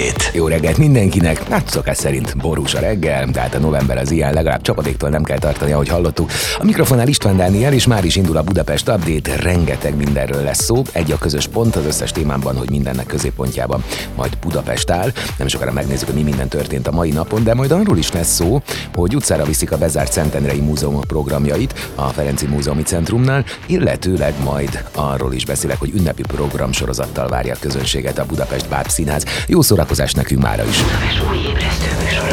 Update. Jó reggelt mindenkinek! Hát szokás szerint borús a reggel, tehát a november az ilyen, legalább csapadéktól nem kell tartani, ahogy hallottuk. A mikrofonnál István Dániel, és már is indul a Budapest Update, rengeteg mindenről lesz szó. Egy a közös pont az összes témámban, hogy mindennek középpontjában majd Budapest áll. Nem sokára megnézzük, hogy mi minden történt a mai napon, de majd arról is lesz szó, hogy utcára viszik a bezárt Szentendrei Múzeum programjait a Ferenci Múzeumi Centrumnál, illetőleg majd arról is beszélek, hogy ünnepi program sorozattal várja a közönséget a Budapest Báb Színház. Jó szórakozás nekünk mára is.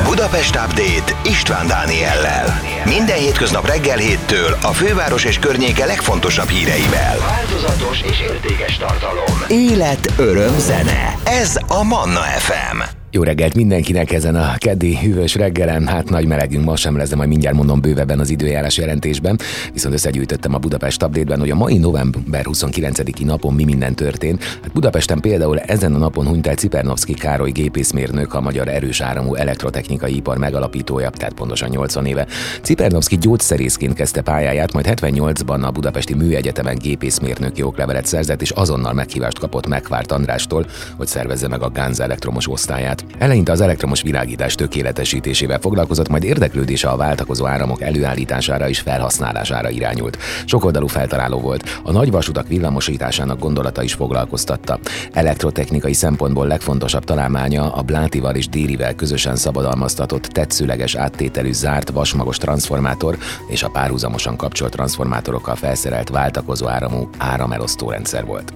Budapest Update István Dániellel. Minden hétköznap reggel héttől a főváros és környéke legfontosabb híreivel. Változatos és értékes tartalom. Élet, öröm, zene. Ez a Manna FM. Jó reggelt mindenkinek ezen a keddi hűvös reggelen. Hát nagy melegünk ma sem lesz, de majd mindjárt mondom bővebben az időjárás jelentésben. Viszont összegyűjtöttem a Budapest update hogy a mai november 29-i napon mi minden történt. Hát Budapesten például ezen a napon hunyt el Cipernovszki Károly gépészmérnök, a magyar erős áramú elektrotechnikai ipar megalapítója, tehát pontosan 80 éve. Cipernovszki gyógyszerészként kezdte pályáját, majd 78-ban a Budapesti Műegyetemen gépészmérnöki oklevelet szerzett, és azonnal meghívást kapott Megvárt Andrástól, hogy szervezze meg a Gánz elektromos osztályát. Eleinte az elektromos világítás tökéletesítésével foglalkozott, majd érdeklődése a váltakozó áramok előállítására és felhasználására irányult. Sokoldalú feltaláló volt, a nagyvasutak villamosításának gondolata is foglalkoztatta. Elektrotechnikai szempontból legfontosabb találmánya a Blátival és Dérivel közösen szabadalmaztatott tetszőleges áttételű zárt vasmagos transformátor és a párhuzamosan kapcsolt transformátorokkal felszerelt váltakozó áramú áramelosztó rendszer volt.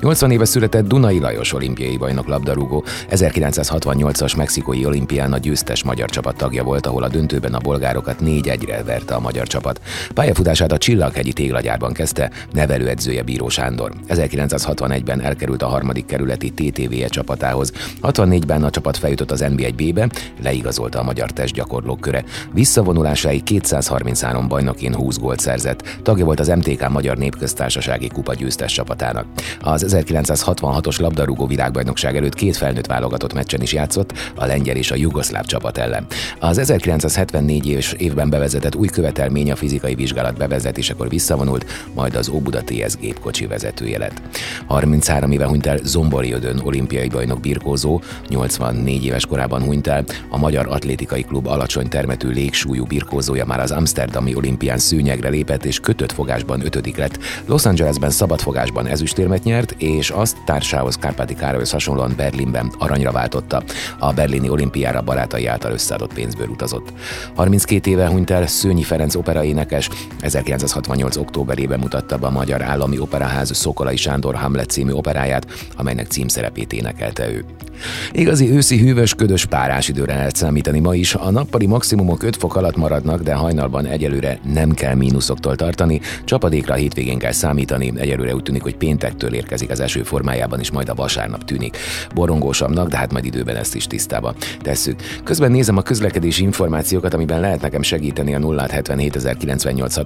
80 éve született Dunai Lajos olimpiai bajnok labdarúgó, 1968-as mexikói olimpián a győztes magyar csapat tagja volt, ahol a döntőben a bolgárokat 4-1-re verte a magyar csapat. Pályafutását a Csillaghegyi téglagyárban kezdte, nevelőedzője Bíró Sándor. 1961-ben elkerült a harmadik kerületi TTV-e csapatához. 64-ben a csapat feljutott az NB1B-be, leigazolta a magyar testgyakorlók köre. Visszavonulásáig 233 bajnokin 20 gólt szerzett. Tagja volt az MTK Magyar Népköztársasági Kupa győztes csapatának. Az 1966-os labdarúgó világbajnokság előtt két felnőtt válogatott meccsen is játszott, a lengyel és a jugoszláv csapat ellen. Az 1974 éves évben bevezetett új követelmény a fizikai vizsgálat bevezetésekor visszavonult, majd az Óbuda TS gépkocsi vezetője lett. 33 éve hunyt el Zombori Ödön olimpiai bajnok birkózó, 84 éves korában hunyt el a Magyar Atlétikai Klub alacsony termetű légsúlyú birkózója már az Amsterdami olimpián szűnyegre lépett és kötött fogásban ötödik lett. Los Angelesben szabadfogásban ezüstérmet nyert, és azt társához Kárpáti Károlyhoz hasonlóan Berlinben aranyra váltotta. A berlini olimpiára barátai által összeadott pénzből utazott. 32 éve hunyt el Szőnyi Ferenc operaénekes, 1968. októberében mutatta be a Magyar Állami Operaház Szokolai Sándor Hamlet című operáját, amelynek címszerepét énekelte ő. Igazi őszi hűvös, ködös párás időre lehet számítani ma is. A nappali maximumok 5 fok alatt maradnak, de hajnalban egyelőre nem kell mínuszoktól tartani. Csapadékra a hétvégén kell számítani. Egyelőre úgy tűnik, hogy péntektől érkezik az eső formájában, és majd a vasárnap tűnik. Borongósabbnak, de hát majd időben ezt is tisztába tesszük. Közben nézem a közlekedési információkat, amiben lehet nekem segíteni a 0770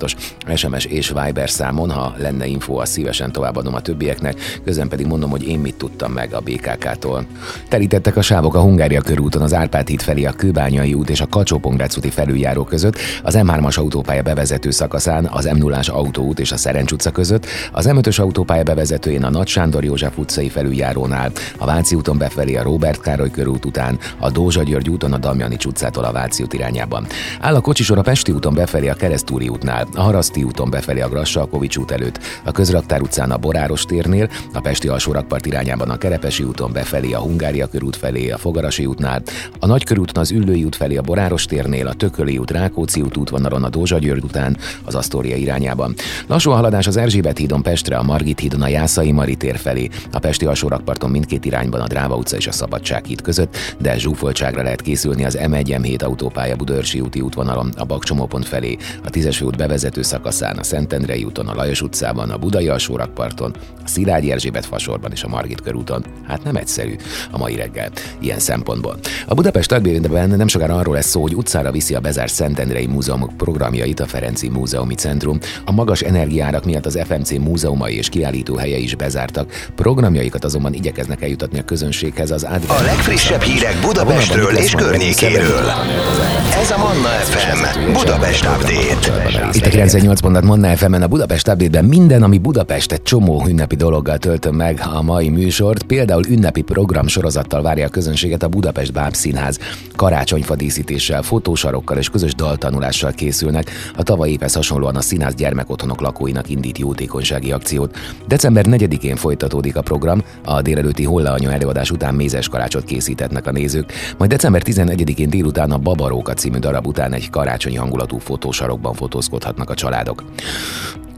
os SMS és Viber számon, ha lenne info, azt szívesen továbbadom a többieknek, közben pedig mondom, hogy én mit tudtam meg a BKK-tól. Telítettek a sávok a Hungária körúton, az Árpád híd felé a Kőbányai út és a kacsó úti felüljáró között, az M3-as autópálya bevezető szakaszán, az m 0 autóút és a Szerencs utca között, az M5-ös autópálya bevezetőjén a Nagy Sándor József utcai felüljárónál, a Váci úton befelé a Robert Károly körút után, a Dózsa György úton a Damjani utcától a Váci út irányában. Áll a kocsisor a Pesti úton befelé a Keresztúri útnál, a Haraszti úton befelé a Grassalkovics út előtt, a Közraktár utcán a Boráros térnél, a Pesti alsó rakpart irányában a Kerepesi úton befelé a Hungária körút felé a Fogarasi útnál, a Nagykörúton az Üllői út felé a Boráros térnél, a Tököli út Rákóczi út útvonalon a Dózsa György után az Asztória irányában. Lassú haladás az Erzsébet hídon Pestre, a Margit hídon a Jászai Mari tér felé, a Pesti alsó rakparton mindkét irányban a Dráva utca és a Szabadság híd között, de zsúfoltságra lehet készülni az M1 M7 autópálya Budörsi úti útvonalon, a Bakcsomópont felé, a Tízes út bevezető szakaszán, a Szentendrei úton, a Lajos utcában, a Budai alsó rakparton, a Szilágyi Erzsébet fasorban és a Margit körúton. Hát nem egyszerű a mai reggel ilyen szempontból. A Budapest Agbérindben nem sokára arról lesz szó, hogy utcára viszi a bezárt Szentendrei Múzeumok programjait a Ferenci Múzeumi Centrum. A magas energiárak miatt az FMC múzeumai és kiállító helye is bezártak. Programjaikat azonban igyekeznek eljutatni a közönséghez az átvilágításra. A legfrissebb hírek Budapestről és környékéről. Ez a Manna FM Budapest Update. Itt a 98 pontat Manna fm a Budapest Update-ben minden, ami Budapest egy csomó ünnepi dologgal töltöm meg a mai műsort, például ünnepi programsorozat sorozattal várja a közönséget a Budapest Báb Színház. Karácsonyfa díszítéssel, fotósarokkal és közös daltanulással készülnek. A tavaly évhez hasonlóan a színház gyermekotthonok lakóinak indít jótékonysági akciót. December 4-én folytatódik a program, a délelőtti Holla előadás után mézes karácsot készítetnek a nézők, majd december 11-én délután a Babaróka című darab után egy karácsonyi hangulatú fotósarokban fotózkodhatnak a családok.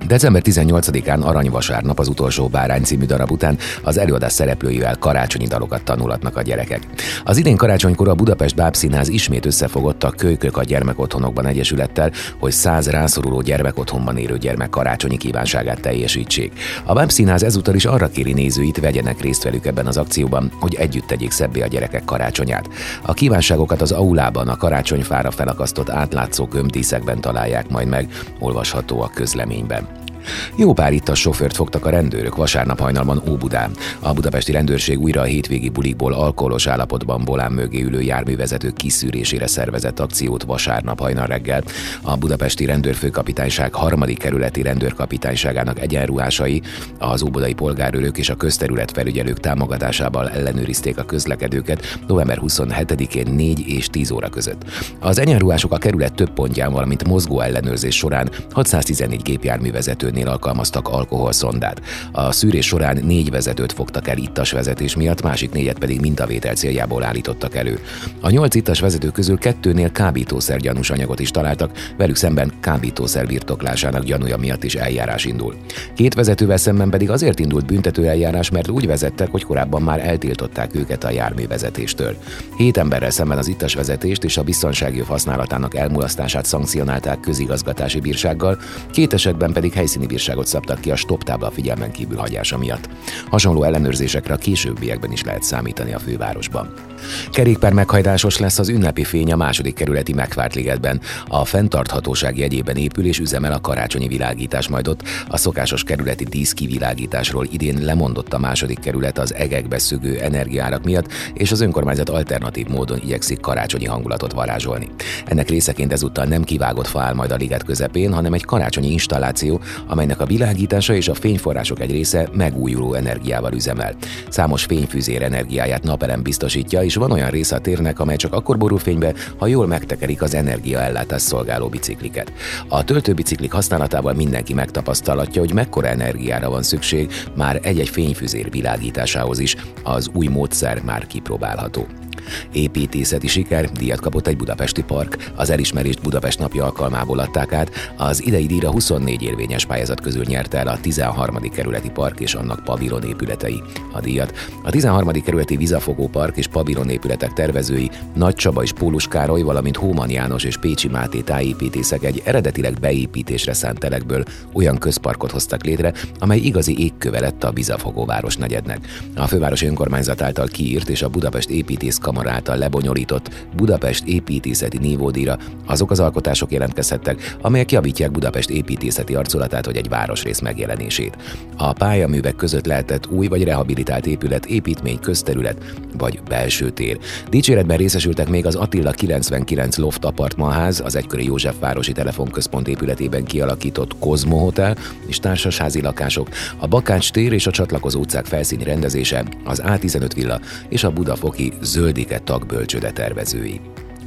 December 18-án Aranyvasárnap az utolsó Bárány című darab után az előadás szereplőivel karácsonyi dalokat tanulatnak a gyerekek. Az idén karácsonykor a Budapest Bábszínház ismét összefogott a Kölykök a Gyermekotthonokban Egyesülettel, hogy száz rászoruló gyermekotthonban élő gyermek karácsonyi kívánságát teljesítsék. A Bábszínház ezúttal is arra kéri nézőit, vegyenek részt velük ebben az akcióban, hogy együtt tegyék szebbé a gyerekek karácsonyát. A kívánságokat az aulában a karácsonyfára felakasztott átlátszó gömbdíszekben találják majd meg, olvasható a közleményben. Jó pár itt a sofőrt fogtak a rendőrök vasárnap hajnalban Óbudán. A budapesti rendőrség újra a hétvégi bulikból alkoholos állapotban Bolán mögé ülő járművezetők kiszűrésére szervezett akciót vasárnap hajnal reggel. A budapesti rendőrfőkapitányság harmadik kerületi rendőrkapitányságának egyenruhásai, az óbudai polgárőrök és a közterület felügyelők támogatásával ellenőrizték a közlekedőket november 27-én 4 és 10 óra között. Az egyenruhások a kerület több pontján, valamint mozgó ellenőrzés során 614 gépjárművezető vezetőnél alkalmaztak alkoholszondát. A szűrés során négy vezetőt fogtak el ittas vezetés miatt, másik négyet pedig mintavétel céljából állítottak elő. A nyolc ittas vezető közül kettőnél kábítószer gyanús anyagot is találtak, velük szemben kábítószer birtoklásának gyanúja miatt is eljárás indul. Két vezetővel szemben pedig azért indult büntető eljárás, mert úgy vezettek, hogy korábban már eltiltották őket a járművezetéstől. Hét emberrel szemben az ittas vezetést és a biztonsági használatának elmulasztását szankcionálták közigazgatási bírsággal, két esetben pedig helyszíni helyszíni bírságot szabtak ki a stop tábla figyelmen kívül hagyása miatt. Hasonló ellenőrzésekre a későbbiekben is lehet számítani a fővárosban. Kerékpár meghajtásos lesz az ünnepi fény a második kerületi Megvártligetben. A fenntarthatóság jegyében épül és üzemel a karácsonyi világítás, majd ott a szokásos kerületi dísz kivilágításról idén lemondott a második kerület az egekbe szögő energiárak miatt, és az önkormányzat alternatív módon igyekszik karácsonyi hangulatot varázsolni. Ennek részeként ezúttal nem kivágott fa áll majd a liget közepén, hanem egy karácsonyi installáció, amelynek a világítása és a fényforrások egy része megújuló energiával üzemel. Számos fényfűzér energiáját napelem biztosítja, és van olyan része a térnek, amely csak akkor borul fénybe, ha jól megtekerik az energiaellátás szolgáló bicikliket. A töltőbiciklik használatával mindenki megtapasztalatja, hogy mekkora energiára van szükség már egy-egy fényfűzér világításához is. Az új módszer már kipróbálható. Építészeti siker, díjat kapott egy budapesti park, az elismerést Budapest napja alkalmából adták át, az idei díjra 24 érvényes pályázat közül nyerte el a 13. kerületi park és annak pavilon épületei. A díjat a 13. kerületi Vizafogó Park és pavilon épületek tervezői Nagy Csaba és Pólus Károly, valamint Hóman János és Pécsi Máté tájépítészek egy eredetileg beépítésre szánt telekből olyan közparkot hoztak létre, amely igazi égköve lett a Vizafogó városnegyednek. A fővárosi önkormányzat által kiírt és a Budapest építész Által lebonyolított Budapest építészeti nívódíjra azok az alkotások jelentkezhettek, amelyek javítják Budapest építészeti arculatát vagy egy városrész megjelenését. A pályaművek között lehetett új vagy rehabilitált épület, építmény, közterület vagy belső tér. Dicséretben részesültek még az Attila 99 Loft apartmanház, az egykori József városi telefonközpont épületében kialakított Kozmo Hotel és társasházi lakások, a Bakács tér és a csatlakozó utcák felszíni rendezése, az A15 villa és a Budafoki zöldi Széke tagbölcsöde tervezői.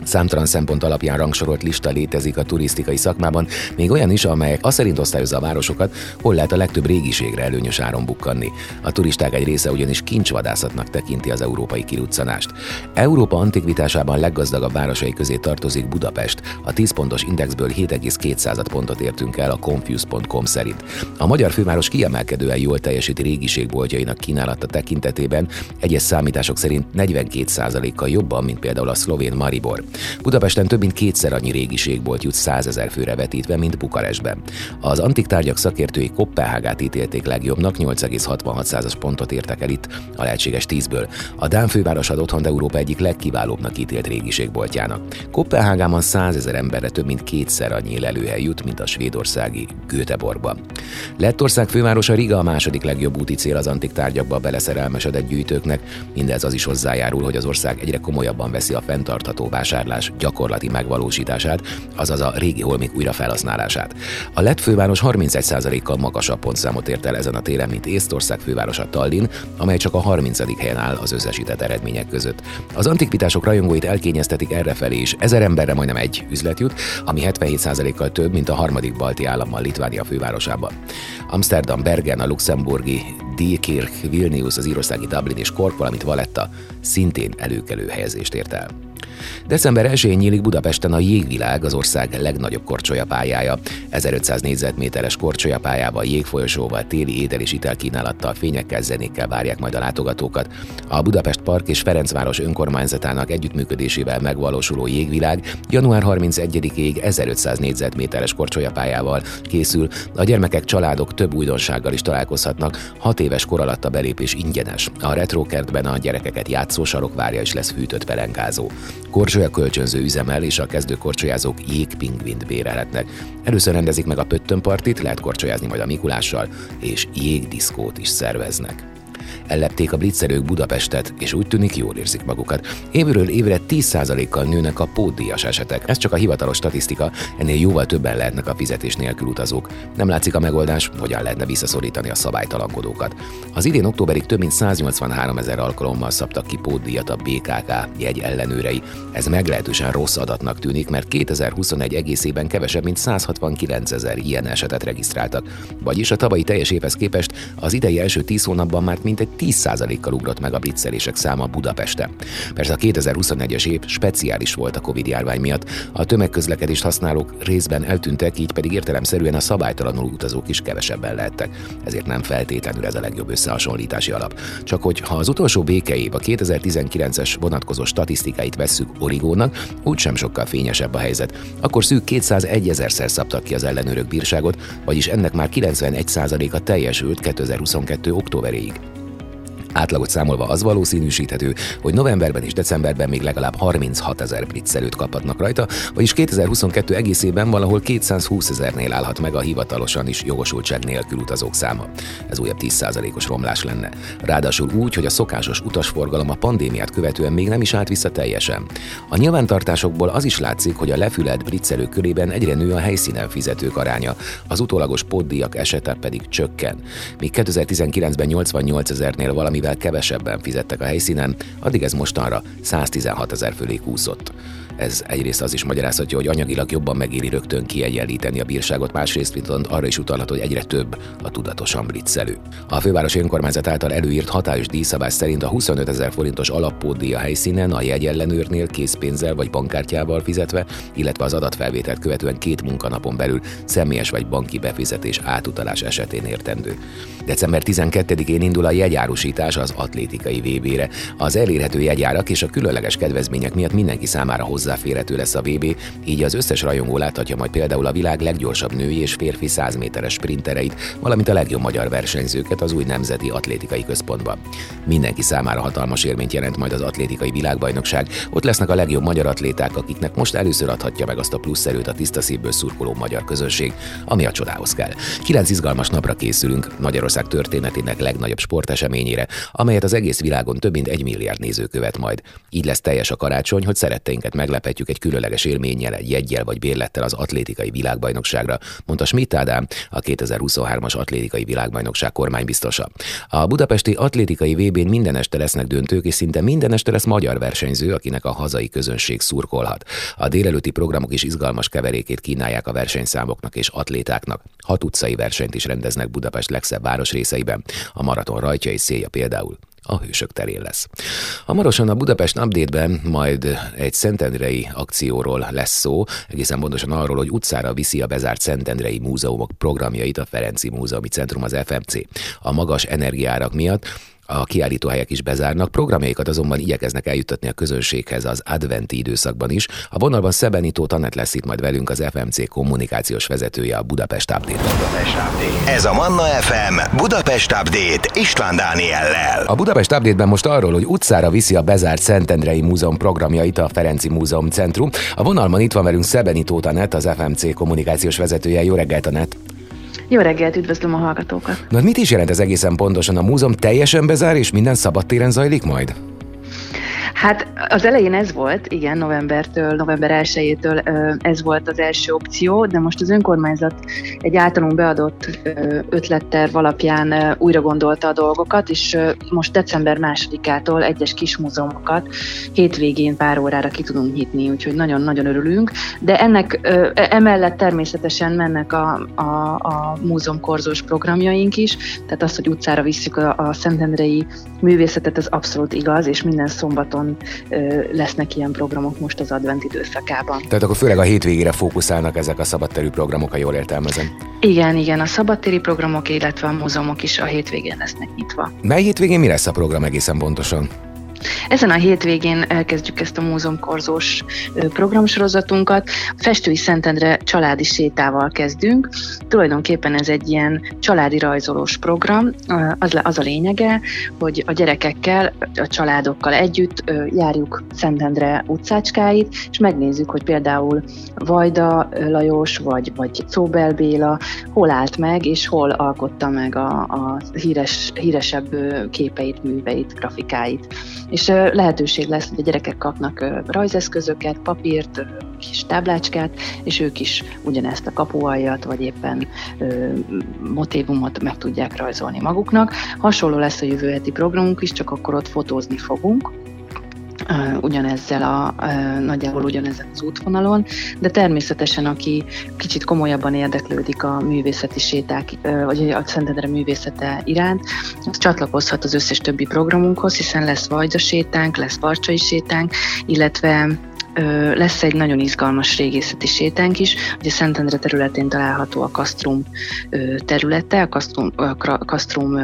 Számtalan szempont alapján rangsorolt lista létezik a turisztikai szakmában, még olyan is, amelyek azt szerint osztályozza a városokat, hol lehet a legtöbb régiségre előnyös áron bukkanni. A turisták egy része ugyanis kincsvadászatnak tekinti az európai kiruccanást. Európa antikvitásában leggazdagabb városai közé tartozik Budapest. A 10 pontos indexből 7,2 pontot értünk el a Confuse.com szerint. A magyar főváros kiemelkedően jól teljesíti régiségboltjainak kínálata tekintetében, egyes számítások szerint 42%-kal jobban, mint például a szlovén Maribor. Budapesten több mint kétszer annyi régiségbolt jut 100 ezer főre vetítve, mint Bukarestben. Az antik tárgyak szakértői Kopenhágát ítélték legjobbnak, 8,66 pontot értek el itt a lehetséges 10-ből. A Dán főváros ad otthon Európa egyik legkiválóbbnak ítélt régiségboltjának. Kopenhágában 100 ezer emberre több mint kétszer annyi lelőhely jut, mint a svédországi Göteborgban. Lettország fővárosa Riga a második legjobb úti cél az antik tárgyakba beleszerelmesedett gyűjtőknek. Mindez az is hozzájárul, hogy az ország egyre komolyabban veszi a fenntartható vásár vásárlás gyakorlati megvalósítását, azaz a régi holmik újrafelhasználását. A lett főváros 31%-kal magasabb pontszámot ért el ezen a téren, mint Észtország fővárosa Tallinn, amely csak a 30. helyen áll az összesített eredmények között. Az antikvitások rajongóit elkényeztetik errefelé is. Ezer emberre majdnem egy üzlet jut, ami 77%-kal több, mint a harmadik balti állammal Litvánia fővárosában. Amsterdam, Bergen, a luxemburgi Diekirch, Vilnius, az írországi Dublin és Cork, valamint Valetta szintén előkelő helyezést ért el. December 1-én nyílik Budapesten a Jégvilág, az ország legnagyobb korcsolyapályája. 1500 négyzetméteres korcsolyapályával, jégfolyosóval, téli étel és italkínálattal, fényekkel, zenékkel várják majd a látogatókat. A Budapest Park és Ferencváros önkormányzatának együttműködésével megvalósuló Jégvilág január 31-ig 1500 négyzetméteres korcsolyapályával készül. A gyermekek, családok több újdonsággal is találkozhatnak. 6 éves kor alatt a belépés ingyenes. A retrokertben a gyerekeket játszósarok várja és lesz fűtött pelenkázó. Korcsolya kölcsönző üzemel, és a kezdő korcsolyázók jégpingvint bérelhetnek. Először rendezik meg a pöttönpartit, lehet korcsolyázni majd a Mikulással, és jégdiszkót is szerveznek ellepték a blitzerők Budapestet, és úgy tűnik jól érzik magukat. Évről évre 10%-kal nőnek a pótdíjas esetek. Ez csak a hivatalos statisztika, ennél jóval többen lehetnek a fizetés nélkül utazók. Nem látszik a megoldás, hogyan lehetne visszaszorítani a szabálytalankodókat. Az idén októberig több mint 183 ezer alkalommal szabtak ki pótdíjat a BKK jegy ellenőrei. Ez meglehetősen rossz adatnak tűnik, mert 2021 egészében kevesebb, mint 169 ezer ilyen esetet regisztráltak. Vagyis a tavalyi teljes évhez képest az idei első 10 hónapban már mintegy 10%-kal ugrott meg a blitzelések száma Budapesten. Persze a 2021-es év speciális volt a Covid járvány miatt, a tömegközlekedést használók részben eltűntek, így pedig értelemszerűen a szabálytalanul utazók is kevesebben lehettek. Ezért nem feltétlenül ez a legjobb összehasonlítási alap. Csak hogy ha az utolsó békeév a 2019-es vonatkozó statisztikáit vesszük Origónak, úgysem sokkal fényesebb a helyzet. Akkor szűk 201 ezerszer szabtak ki az ellenőrök bírságot, vagyis ennek már 91%-a teljesült 2022. októberéig. Átlagot számolva az valószínűsíthető, hogy novemberben és decemberben még legalább 36 ezer blitzelőt kaphatnak rajta, vagyis 2022 egészében valahol 220 ezernél állhat meg a hivatalosan is jogosultság nélkül utazók száma. Ez újabb 10%-os romlás lenne. Ráadásul úgy, hogy a szokásos utasforgalom a pandémiát követően még nem is állt vissza teljesen. A nyilvántartásokból az is látszik, hogy a lefülett blitzelők körében egyre nő a helyszínen fizetők aránya, az utólagos pótdíjak esete pedig csökken. Míg 2019-ben 88 ezernél valami mivel kevesebben fizettek a helyszínen, addig ez mostanra 116 ezer fölé kúszott. Ez egyrészt az is magyarázhatja, hogy anyagilag jobban megéri rögtön kiegyenlíteni a bírságot, másrészt viszont arra is utalható, hogy egyre több a tudatosan blitzelő. A főváros önkormányzat által előírt hatályos díjszabás szerint a 25 ezer forintos alappódíj a helyszínen a jegyellenőrnél készpénzzel vagy bankkártyával fizetve, illetve az adatfelvételt követően két munkanapon belül személyes vagy banki befizetés átutalás esetén értendő. December 12-én indul a jegyárusítás az atlétikai VB-re. Az elérhető jegyárak és a különleges kedvezmények miatt mindenki számára hozzáférhető lesz a VB, így az összes rajongó láthatja majd például a világ leggyorsabb női és férfi 100 méteres sprintereit, valamint a legjobb magyar versenyzőket az új Nemzeti Atlétikai Központban. Mindenki számára hatalmas élményt jelent majd az atlétikai világbajnokság. Ott lesznek a legjobb magyar atléták, akiknek most először adhatja meg azt a plusz erőt a tiszta szívből szurkoló magyar közönség, ami a csodához kell. Kilenc izgalmas napra készülünk Magyarország történetének legnagyobb sporteseményére, amelyet az egész világon több mint egy milliárd néző követ majd. Így lesz teljes a karácsony, hogy szeretteinket meglepetjük egy különleges élménnyel, egy jeggyel vagy bérlettel az atlétikai világbajnokságra, mondta Schmidt Ádám, a 2023-as atlétikai világbajnokság kormánybiztosa. A budapesti atlétikai VB-n minden este lesznek döntők, és szinte minden este lesz magyar versenyző, akinek a hazai közönség szurkolhat. A délelőtti programok is izgalmas keverékét kínálják a versenyszámoknak és atlétáknak. Hat utcai versenyt is rendeznek Budapest legszebb városrészeiben. A maraton rajtja és szélja például a Hősök terén lesz. Hamarosan a Budapest Update-ben majd egy Szentendrei akcióról lesz szó, egészen pontosan arról, hogy utcára viszi a bezárt Szentendrei múzeumok programjait a Ferenci Múzeumi Centrum, az FMC. A magas energiárak miatt a kiállítóhelyek is bezárnak, programjaikat azonban igyekeznek eljuttatni a közönséghez az adventi időszakban is. A vonalban Szebenító Tanet lesz itt majd velünk az FMC kommunikációs vezetője a Budapest Update. Budapest Update. Ez a Manna FM Budapest Update István Dániellel. A Budapest Update-ben most arról, hogy utcára viszi a bezárt Szentendrei Múzeum programjait a Ferenci Múzeum Centrum. A vonalban itt van velünk Szebenító Tanet, az FMC kommunikációs vezetője. Jó reggelt, Tanet! Jó reggelt, üdvözlöm a hallgatókat! Na, mit is jelent ez egészen pontosan? A múzeum teljesen bezár, és minden szabadtéren zajlik majd? Hát az elején ez volt, igen, novembertől, november 1-től ez volt az első opció, de most az önkormányzat egy általunk beadott ötletterv alapján újra gondolta a dolgokat, és most december másodikától egyes kis múzeumokat hétvégén pár órára ki tudunk nyitni, úgyhogy nagyon-nagyon örülünk, de ennek emellett természetesen mennek a, a, a múzeumkorzós programjaink is, tehát az, hogy utcára visszük a, a Szentendrei művészetet, az abszolút igaz, és minden szombaton ö, lesznek ilyen programok most az advent időszakában. Tehát akkor főleg a hétvégére fókuszálnak ezek a szabadterű programok, ha jól értelmezem. Igen, igen, a szabadtéri programok, illetve a múzeumok is a hétvégén lesznek nyitva. Mely hétvégén mi lesz a program egészen pontosan? Ezen a hétvégén elkezdjük ezt a múzeumkorzós programsorozatunkat. Festői Szentendre családi sétával kezdünk. Tulajdonképpen ez egy ilyen családi rajzolós program. Az, a lényege, hogy a gyerekekkel, a családokkal együtt járjuk Szentendre utcácskáit, és megnézzük, hogy például Vajda Lajos vagy, vagy Cóbel Béla hol állt meg, és hol alkotta meg a, a híres, híresebb képeit, műveit, grafikáit és lehetőség lesz, hogy a gyerekek kapnak rajzeszközöket, papírt, kis táblácskát, és ők is ugyanezt a kapualjat, vagy éppen motivumot meg tudják rajzolni maguknak. Hasonló lesz a jövő heti programunk is, csak akkor ott fotózni fogunk, ugyanezzel a, nagyjából ugyanezen az útvonalon, de természetesen aki kicsit komolyabban érdeklődik a művészeti séták, vagy a Szentendre művészete iránt, az csatlakozhat az összes többi programunkhoz, hiszen lesz Vajda sétánk, lesz Barcsai sétánk, illetve lesz egy nagyon izgalmas régészeti sétánk is, ugye Szentendre területén található a Kastrum területe, a Kastrum, a Kastrum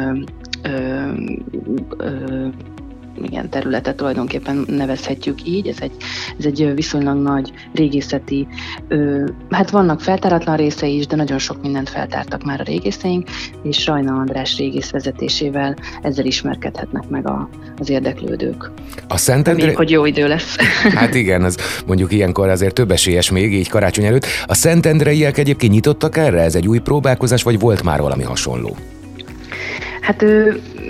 igen, területet tulajdonképpen nevezhetjük így. Ez egy, ez egy viszonylag nagy régészeti, ö, hát vannak feltáratlan részei is, de nagyon sok mindent feltártak már a régészeink, és Rajna András régész vezetésével ezzel ismerkedhetnek meg a, az érdeklődők. A Szentendre... Még, hogy jó idő lesz. Hát igen, az mondjuk ilyenkor azért több esélyes még, így karácsony előtt. A Szentendreiek egyébként nyitottak erre? Ez egy új próbálkozás, vagy volt már valami hasonló? Hát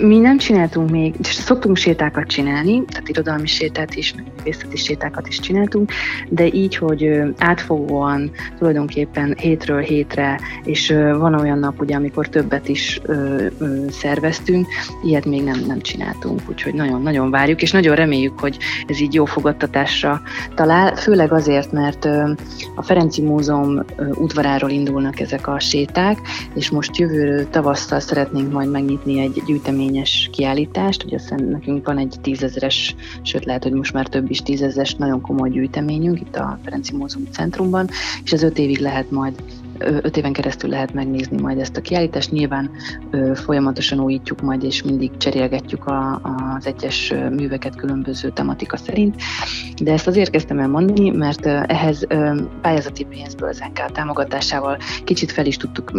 mi nem csináltunk még, szoktunk sétákat csinálni, tehát irodalmi sétát is, művészeti sétákat is csináltunk, de így, hogy átfogóan tulajdonképpen hétről hétre, és van olyan nap, ugye, amikor többet is szerveztünk, ilyet még nem, nem csináltunk, úgyhogy nagyon-nagyon várjuk, és nagyon reméljük, hogy ez így jó fogadtatásra talál, főleg azért, mert a Ferenci Múzeum udvaráról indulnak ezek a séták, és most jövő tavasszal szeretnénk majd megnyitni egy gyűjtemény eseményes kiállítást, ugye aztán nekünk van egy tízezeres, sőt lehet, hogy most már több is tízezeres nagyon komoly gyűjteményünk itt a Ferenci Múzeum Centrumban, és az öt évig lehet majd öt éven keresztül lehet megnézni majd ezt a kiállítást. Nyilván folyamatosan újítjuk majd, és mindig cserélgetjük a, az egyes műveket különböző tematika szerint. De ezt azért kezdtem el mondani, mert ehhez pályázati pénzből az támogatásával kicsit fel is tudtuk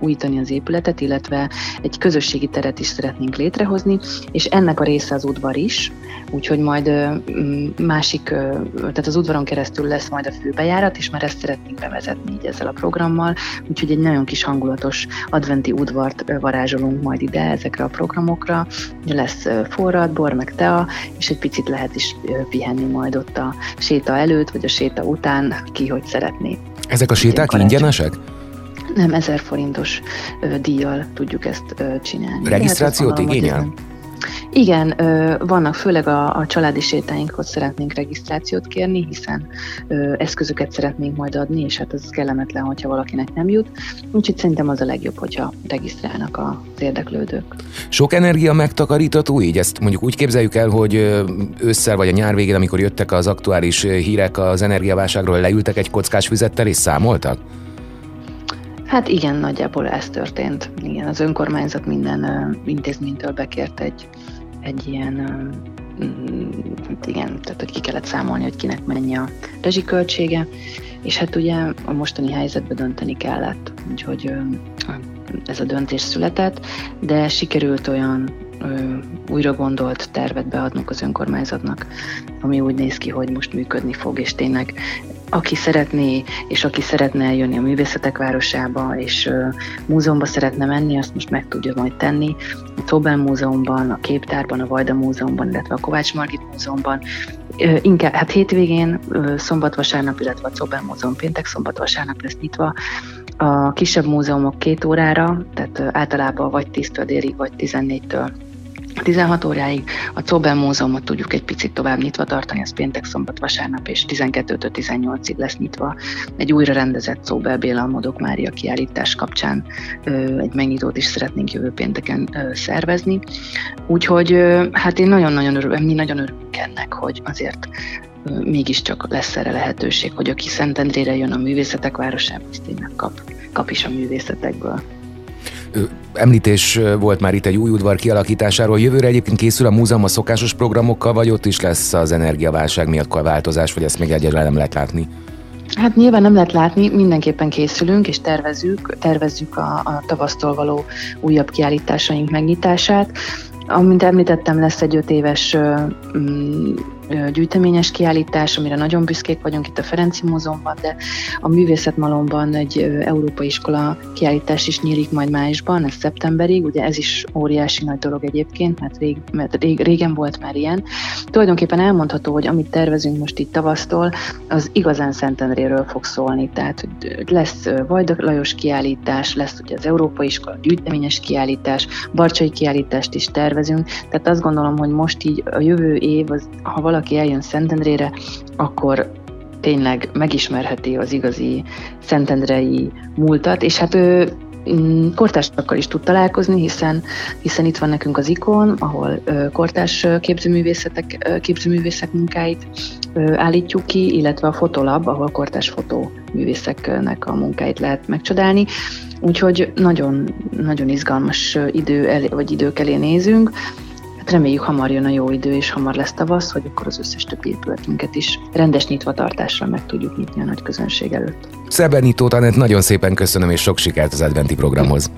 újítani az épületet, illetve egy közösségi teret is szeretnénk létrehozni, és ennek a része az udvar is, úgyhogy majd másik, tehát az udvaron keresztül lesz majd a főbejárat, és már ezt szeretnénk bevezetni így ezzel a programmal programmal, úgyhogy egy nagyon kis hangulatos adventi udvart varázsolunk majd ide ezekre a programokra. Lesz forrad, bor, meg tea, és egy picit lehet is pihenni majd ott a séta előtt, vagy a séta után, ki hogy szeretné. Ezek a séták ingyenesek? Nem, ezer forintos ö, díjjal tudjuk ezt csinálni. Regisztrációt igényel? Igen, vannak főleg a, a családi sétáinkhoz szeretnénk regisztrációt kérni, hiszen eszközöket szeretnénk majd adni, és hát ez kellemetlen, hogyha valakinek nem jut. Úgyhogy szerintem az a legjobb, hogyha regisztrálnak az érdeklődők. Sok energia megtakarítató így? Ezt mondjuk úgy képzeljük el, hogy ősszel vagy a nyár végén, amikor jöttek az aktuális hírek az energiaválságról, leültek egy kockás füzettel és számoltak? Hát igen, nagyjából ez történt. Igen, az önkormányzat minden intézménytől bekért egy, egy ilyen, uh, hát igen, tehát hogy ki kellett számolni, hogy kinek mennyi a rezsiköltsége, és hát ugye a mostani helyzetben dönteni kellett, úgyhogy ez a döntés született, de sikerült olyan újra gondolt tervet beadnunk az önkormányzatnak, ami úgy néz ki, hogy most működni fog, és tényleg aki szeretné, és aki szeretne eljönni a művészetek városába, és múzeumba szeretne menni, azt most meg tudja majd tenni. A Tobel Múzeumban, a Képtárban, a Vajda Múzeumban, illetve a Kovács Margit Múzeumban. Inkább, hát hétvégén, szombat-vasárnap, illetve a Tobel Múzeum péntek szombat-vasárnap lesz nyitva. A kisebb múzeumok két órára, tehát általában vagy 10-től délig, vagy 14-től 16 óráig. A Cobel Múzeumot tudjuk egy picit tovább nyitva tartani, ez péntek, szombat, vasárnap és 12-től 18-ig lesz nyitva. Egy újra rendezett Cobel Béla Modok Mária kiállítás kapcsán egy megnyitót is szeretnénk jövő pénteken szervezni. Úgyhogy hát én nagyon-nagyon örülök, mi nagyon örülünk ennek, hogy azért mégiscsak lesz erre lehetőség, hogy aki Szentendrére jön a művészetek városába, azt tényleg kap, kap is a művészetekből. Említés volt már itt egy új udvar kialakításáról. Jövőre egyébként készül a múzeum a szokásos programokkal, vagy ott is lesz az energiaválság miatt változás, vagy ezt még egyáltalán nem lehet látni? Hát nyilván nem lehet látni, mindenképpen készülünk és tervezzük, tervezzük a, a tavasztól való újabb kiállításaink megnyitását. Amint említettem, lesz egy öt éves mm, gyűjteményes kiállítás, amire nagyon büszkék vagyunk itt a Ferenci Múzeumban, de a Művészetmalomban egy európai iskola kiállítás is nyílik majd májusban, ez szeptemberig, ugye ez is óriási nagy dolog egyébként, mert, rég, mert rég, régen volt már ilyen. Tulajdonképpen elmondható, hogy amit tervezünk most itt tavasztól, az igazán Szentendréről fog szólni, tehát lesz Vajda Lajos kiállítás, lesz ugye az Európai Iskola gyűjteményes kiállítás, Barcsai kiállítást is tervezünk, tehát azt gondolom, hogy most így a jövő év, az, ha valaki valaki eljön Szentendrére, akkor tényleg megismerheti az igazi szentendrei múltat, és hát ő mm, kortársakkal is tud találkozni, hiszen, hiszen itt van nekünk az ikon, ahol kortárs képzőművészetek, képzőművészek munkáit állítjuk ki, illetve a fotolab, ahol kortárs fotóművészeknek a munkáit lehet megcsodálni. Úgyhogy nagyon, nagyon izgalmas idő elé, vagy idők elé nézünk. Hát reméljük hamar jön a jó idő, és hamar lesz tavasz, hogy akkor az összes többi épületünket is rendes nyitvatartásra meg tudjuk nyitni a nagy közönség előtt. Szebenító Tanett, nagyon szépen köszönöm, és sok sikert az adventi programhoz.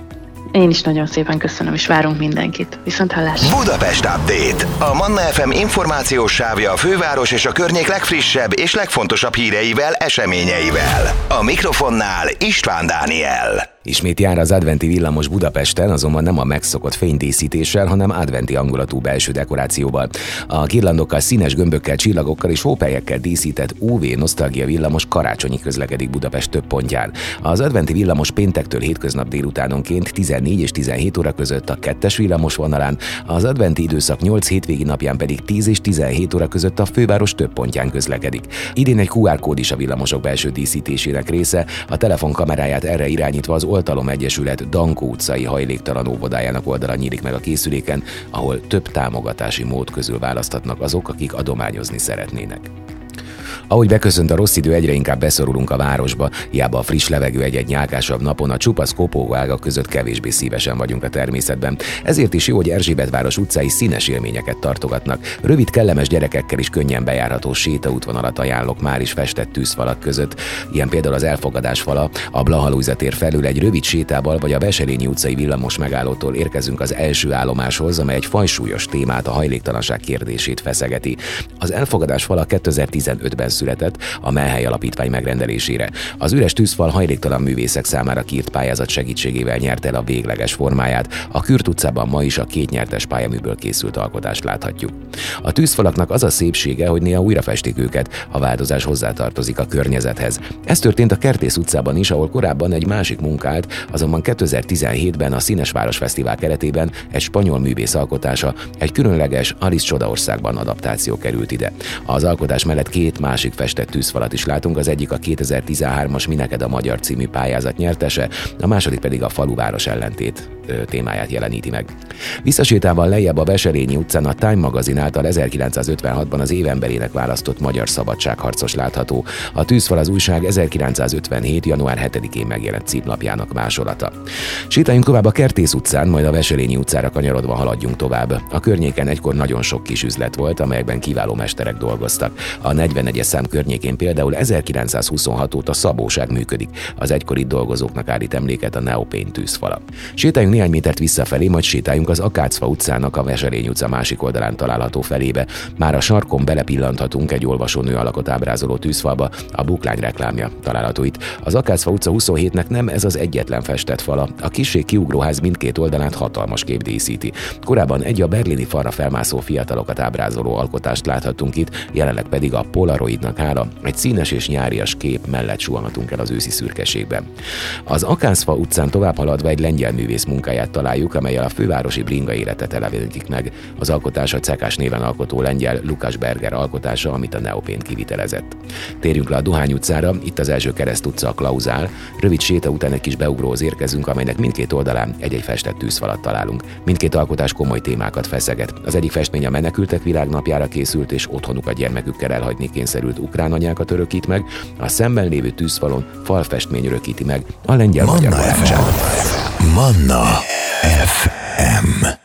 Én is nagyon szépen köszönöm, és várunk mindenkit. Viszont hallásra. Budapest Update. A Manna FM információs sávja a főváros és a környék legfrissebb és legfontosabb híreivel, eseményeivel. A mikrofonnál István Dániel. Ismét jár az adventi villamos Budapesten, azonban nem a megszokott fénydíszítéssel, hanem adventi angolatú belső dekorációval. A kirlandokkal, színes gömbökkel, csillagokkal és hópelyekkel díszített UV nosztalgia villamos karácsonyi közlekedik Budapest több pontján. Az adventi villamos péntektől hétköznap délutánonként 14 és 17 óra között a kettes villamos vonalán, az adventi időszak 8 hétvégi napján pedig 10 és 17 óra között a főváros több pontján közlekedik. Idén egy QR kód is a villamosok belső díszítésének része, a telefon kameráját erre irányítva az Oltalom Egyesület Dankó utcai hajléktalan óvodájának oldala nyílik meg a készüléken, ahol több támogatási mód közül választhatnak azok, akik adományozni szeretnének. Ahogy beköszönt a rossz idő, egyre inkább beszorulunk a városba, hiába a friss levegő egy-egy nyálkásabb napon, a csupasz kopóvágak között kevésbé szívesen vagyunk a természetben. Ezért is jó, hogy Erzsébet város utcái színes élményeket tartogatnak. Rövid, kellemes gyerekekkel is könnyen bejárható sétaútvonalat ajánlok már is festett tűzfalak között. Ilyen például az elfogadás fala, a Blahalújza tér felül egy rövid sétával vagy a Veselényi utcai villamos megállótól érkezünk az első állomáshoz, amely egy fajsúlyos témát, a hajléktalanság kérdését feszegeti. Az elfogadás fala 2015-ben született a Melhely Alapítvány megrendelésére. Az üres tűzfal hajléktalan művészek számára kírt pályázat segítségével nyerte el a végleges formáját. A Kürt utcában ma is a két nyertes pályaműből készült alkotást láthatjuk. A tűzfalaknak az a szépsége, hogy néha újra festik őket, a változás hozzátartozik a környezethez. Ez történt a Kertész utcában is, ahol korábban egy másik munkált, azonban 2017-ben a Színes Város Fesztivál keretében egy spanyol művész alkotása, egy különleges Alice Csodaországban adaptáció került ide. Az alkotás mellett két másik másik festett tűzfalat is látunk, az egyik a 2013-as Mineked a Magyar című pályázat nyertese, a második pedig a faluváros ellentét témáját jeleníti meg. Visszasétával lejjebb a Veselényi utcán a Time magazin által 1956-ban az évemberének választott magyar szabadságharcos látható. A tűzfal az újság 1957. január 7-én megjelent címlapjának másolata. Sétáljunk tovább a Kertész utcán, majd a Veselényi utcára kanyarodva haladjunk tovább. A környéken egykor nagyon sok kis üzlet volt, amelyekben kiváló mesterek dolgoztak. A 41 szám környékén például 1926 óta szabóság működik. Az egykori dolgozóknak állít emléket a Neopén tűzfala. Sétáljunk néhány métert visszafelé, majd sétáljunk az Akácfa utcának a Veselény utca másik oldalán található felébe. Már a sarkon belepillanthatunk egy olvasónő alakot ábrázoló tűzfalba, a buklány reklámja található itt. Az Akácfa utca 27-nek nem ez az egyetlen festett fala. A kisé kiugróház mindkét oldalát hatalmas kép díszíti. Korábban egy a berlini falra felmászó fiatalokat ábrázoló alkotást láthattunk itt, jelenleg pedig a Polaroidnak hála egy színes és nyárias kép mellett suhanhatunk el az őszi szürkeségben. Az Akászfa utcán tovább haladva egy lengyel művész munkáját találjuk, amelyel a fővárosi bringa életet elevenítik meg. Az alkotás a Cekás néven alkotó lengyel Lukas Berger alkotása, amit a Neopén kivitelezett. Térjünk le a Dohány utcára, itt az első kereszt utca a Klauzál. Rövid séta után egy kis beugróhoz érkezünk, amelynek mindkét oldalán egy-egy festett tűzfalat találunk. Mindkét alkotás komoly témákat feszeget. Az egyik festmény a menekültek világnapjára készült, és otthonukat gyermekükkel elhagyni kényszerült ukrán anyákat örökít meg, a szemben lévő tűzfalon falfestmény örökíti meg a lengyel magyar Manna FM. Manna FM.